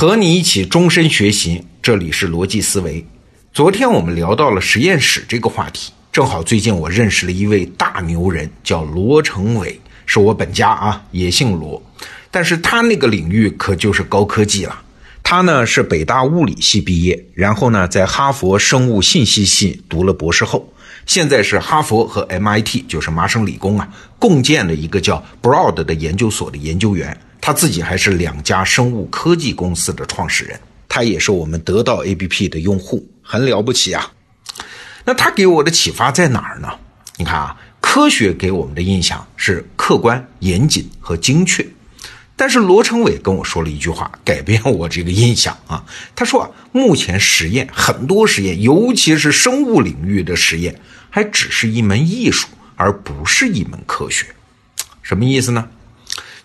和你一起终身学习，这里是逻辑思维。昨天我们聊到了实验室这个话题，正好最近我认识了一位大牛人，叫罗成伟，是我本家啊，也姓罗，但是他那个领域可就是高科技了。他呢是北大物理系毕业，然后呢在哈佛生物信息系读了博士后，现在是哈佛和 MIT，就是麻省理工啊，共建的一个叫 Broad 的研究所的研究员。他自己还是两家生物科技公司的创始人，他也是我们得到 APP 的用户，很了不起啊。那他给我的启发在哪儿呢？你看啊，科学给我们的印象是客观、严谨和精确。但是罗成伟跟我说了一句话，改变我这个印象啊。他说，目前实验很多实验，尤其是生物领域的实验，还只是一门艺术，而不是一门科学。什么意思呢？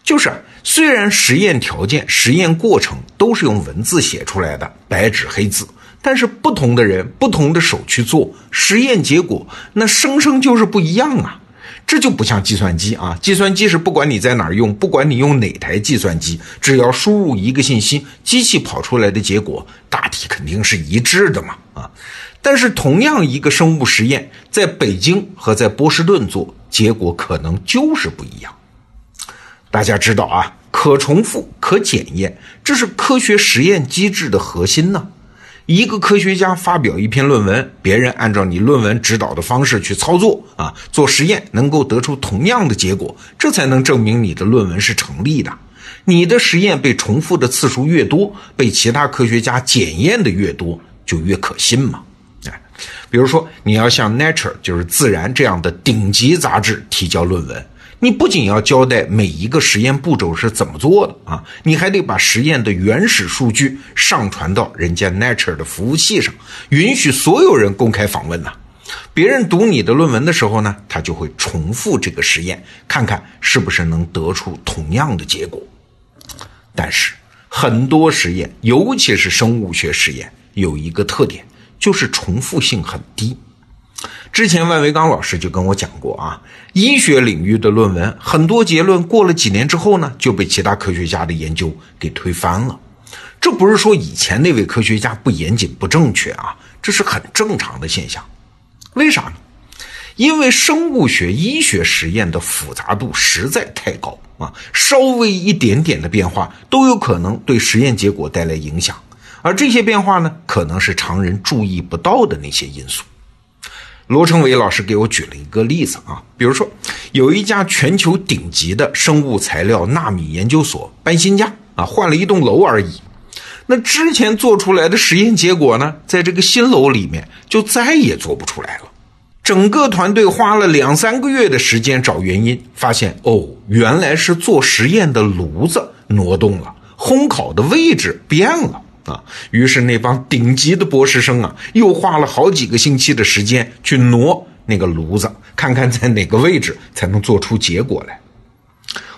就是虽然实验条件、实验过程都是用文字写出来的，白纸黑字，但是不同的人、不同的手去做实验，结果那生生就是不一样啊。这就不像计算机啊，计算机是不管你在哪儿用，不管你用哪台计算机，只要输入一个信息，机器跑出来的结果大体肯定是一致的嘛啊。但是同样一个生物实验，在北京和在波士顿做，结果可能就是不一样。大家知道啊，可重复、可检验，这是科学实验机制的核心呢。一个科学家发表一篇论文，别人按照你论文指导的方式去操作啊，做实验能够得出同样的结果，这才能证明你的论文是成立的。你的实验被重复的次数越多，被其他科学家检验的越多，就越可信嘛。哎，比如说你要向 Nature 就是自然这样的顶级杂志提交论文。你不仅要交代每一个实验步骤是怎么做的啊，你还得把实验的原始数据上传到人家 Nature 的服务器上，允许所有人公开访问呐。别人读你的论文的时候呢，他就会重复这个实验，看看是不是能得出同样的结果。但是很多实验，尤其是生物学实验，有一个特点，就是重复性很低。之前万维刚老师就跟我讲过啊，医学领域的论文很多结论过了几年之后呢，就被其他科学家的研究给推翻了。这不是说以前那位科学家不严谨不正确啊，这是很正常的现象。为啥呢？因为生物学、医学实验的复杂度实在太高啊，稍微一点点的变化都有可能对实验结果带来影响，而这些变化呢，可能是常人注意不到的那些因素。罗成伟老师给我举了一个例子啊，比如说有一家全球顶级的生物材料纳米研究所搬新家啊，换了一栋楼而已。那之前做出来的实验结果呢，在这个新楼里面就再也做不出来了。整个团队花了两三个月的时间找原因，发现哦，原来是做实验的炉子挪动了，烘烤的位置变了。啊，于是那帮顶级的博士生啊，又花了好几个星期的时间去挪那个炉子，看看在哪个位置才能做出结果来。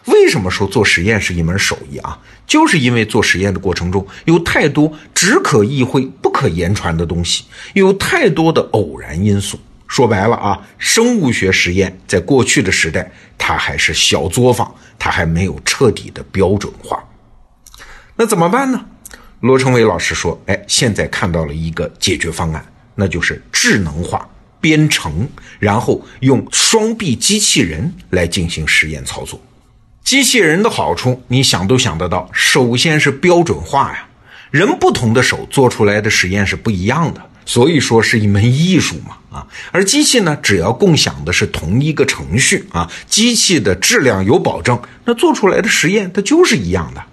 为什么说做实验是一门手艺啊？就是因为做实验的过程中有太多只可意会不可言传的东西，有太多的偶然因素。说白了啊，生物学实验在过去的时代，它还是小作坊，它还没有彻底的标准化。那怎么办呢？罗成伟老师说：“哎，现在看到了一个解决方案，那就是智能化编程，然后用双臂机器人来进行实验操作。机器人的好处，你想都想得到。首先是标准化呀，人不同的手做出来的实验是不一样的，所以说是一门艺术嘛啊。而机器呢，只要共享的是同一个程序啊，机器的质量有保证，那做出来的实验它就是一样的。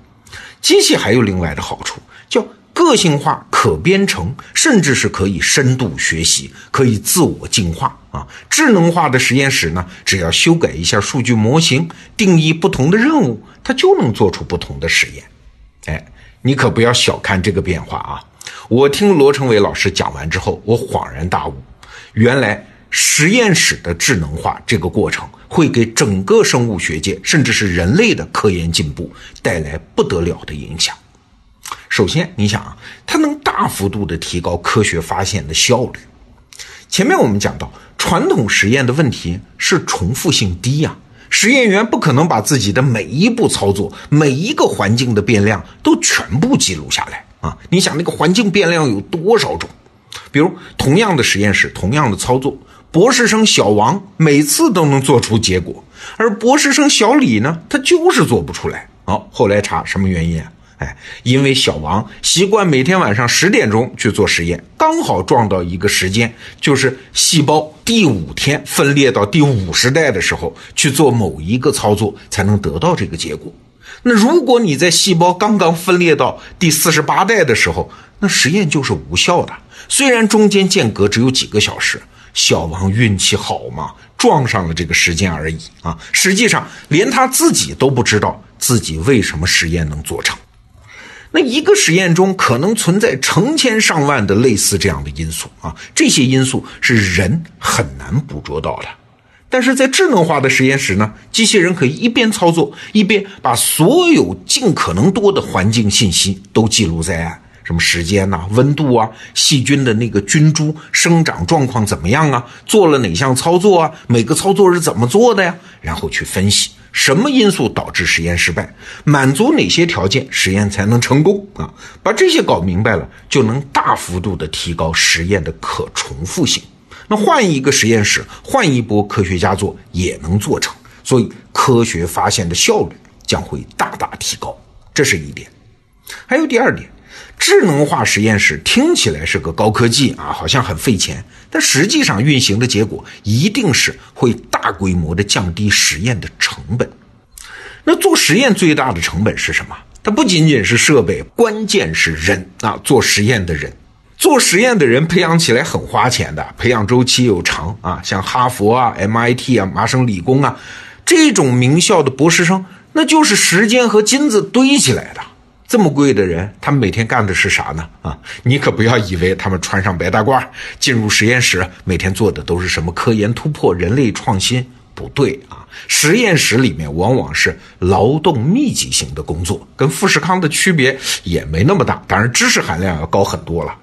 机器还有另外的好处。”叫个性化、可编程，甚至是可以深度学习、可以自我进化啊！智能化的实验室呢，只要修改一下数据模型，定义不同的任务，它就能做出不同的实验。哎，你可不要小看这个变化啊！我听罗成伟老师讲完之后，我恍然大悟，原来实验室的智能化这个过程，会给整个生物学界，甚至是人类的科研进步带来不得了的影响。首先，你想啊，它能大幅度的提高科学发现的效率。前面我们讲到，传统实验的问题是重复性低呀，实验员不可能把自己的每一步操作、每一个环境的变量都全部记录下来啊！你想，那个环境变量有多少种？比如，同样的实验室，同样的操作，博士生小王每次都能做出结果，而博士生小李呢，他就是做不出来。好，后来查什么原因啊？哎，因为小王习惯每天晚上十点钟去做实验，刚好撞到一个时间，就是细胞第五天分裂到第五十代的时候去做某一个操作，才能得到这个结果。那如果你在细胞刚刚分裂到第四十八代的时候，那实验就是无效的。虽然中间间隔只有几个小时，小王运气好嘛，撞上了这个时间而已啊。实际上，连他自己都不知道自己为什么实验能做成。那一个实验中可能存在成千上万的类似这样的因素啊，这些因素是人很难捕捉到的。但是在智能化的实验室呢，机器人可以一边操作，一边把所有尽可能多的环境信息都记录在案，什么时间呐、温度啊、细菌的那个菌株生长状况怎么样啊，做了哪项操作啊，每个操作是怎么做的呀，然后去分析。什么因素导致实验失败？满足哪些条件实验才能成功啊？把这些搞明白了，就能大幅度的提高实验的可重复性。那换一个实验室，换一波科学家做也能做成，所以科学发现的效率将会大大提高。这是一点。还有第二点。智能化实验室听起来是个高科技啊，好像很费钱，但实际上运行的结果一定是会大规模的降低实验的成本。那做实验最大的成本是什么？它不仅仅是设备，关键是人啊！做实验的人，做实验的人培养起来很花钱的，培养周期又长啊。像哈佛啊、MIT 啊、麻省理工啊这种名校的博士生，那就是时间和金子堆起来的。这么贵的人，他们每天干的是啥呢？啊，你可不要以为他们穿上白大褂进入实验室，每天做的都是什么科研突破、人类创新。不对啊，实验室里面往往是劳动密集型的工作，跟富士康的区别也没那么大，当然知识含量要高很多了。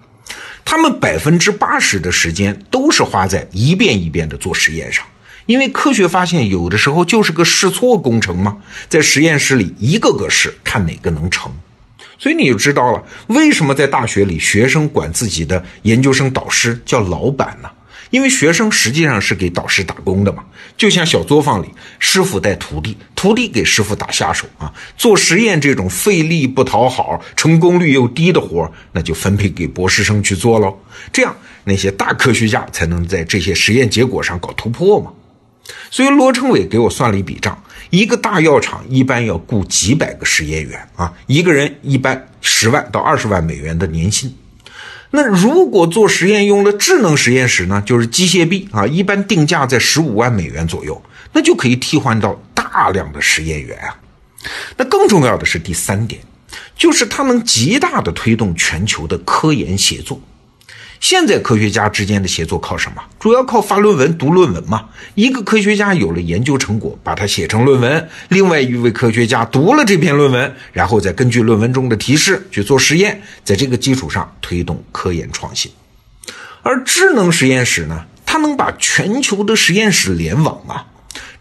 他们百分之八十的时间都是花在一遍一遍的做实验上，因为科学发现有的时候就是个试错工程嘛，在实验室里一个个试，看哪个能成。所以你就知道了，为什么在大学里学生管自己的研究生导师叫老板呢？因为学生实际上是给导师打工的嘛，就像小作坊里，师傅带徒弟，徒弟给师傅打下手啊。做实验这种费力不讨好、成功率又低的活那就分配给博士生去做喽。这样那些大科学家才能在这些实验结果上搞突破嘛。所以罗成伟给我算了一笔账。一个大药厂一般要雇几百个实验员啊，一个人一般十万到二十万美元的年薪。那如果做实验用了智能实验室呢，就是机械臂啊，一般定价在十五万美元左右，那就可以替换到大量的实验员啊。那更重要的是第三点，就是它能极大的推动全球的科研协作。现在科学家之间的协作靠什么？主要靠发论文、读论文嘛。一个科学家有了研究成果，把它写成论文；另外一位科学家读了这篇论文，然后再根据论文中的提示去做实验，在这个基础上推动科研创新。而智能实验室呢，它能把全球的实验室联网啊。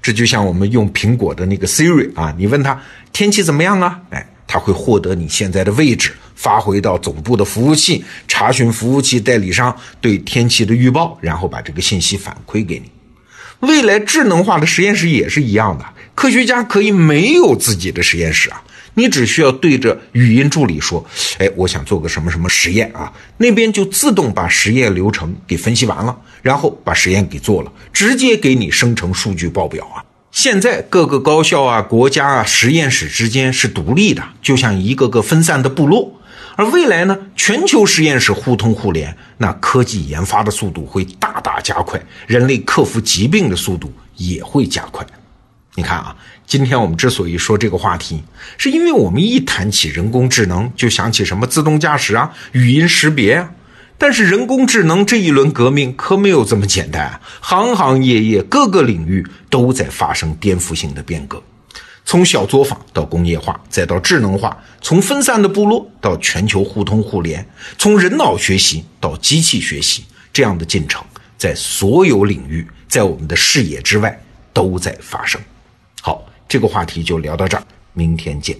这就像我们用苹果的那个 Siri 啊，你问他天气怎么样啊？哎。它会获得你现在的位置，发回到总部的服务器，查询服务器代理商对天气的预报，然后把这个信息反馈给你。未来智能化的实验室也是一样的，科学家可以没有自己的实验室啊，你只需要对着语音助理说：“哎，我想做个什么什么实验啊。”那边就自动把实验流程给分析完了，然后把实验给做了，直接给你生成数据报表啊。现在各个高校啊、国家啊、实验室之间是独立的，就像一个个分散的部落。而未来呢，全球实验室互通互联，那科技研发的速度会大大加快，人类克服疾病的速度也会加快。你看啊，今天我们之所以说这个话题，是因为我们一谈起人工智能，就想起什么自动驾驶啊、语音识别啊。但是人工智能这一轮革命可没有这么简单，行行业业各个领域都在发生颠覆性的变革，从小作坊到工业化，再到智能化，从分散的部落到全球互通互联，从人脑学习到机器学习，这样的进程在所有领域，在我们的视野之外都在发生。好这个话题就聊到这儿，明天见。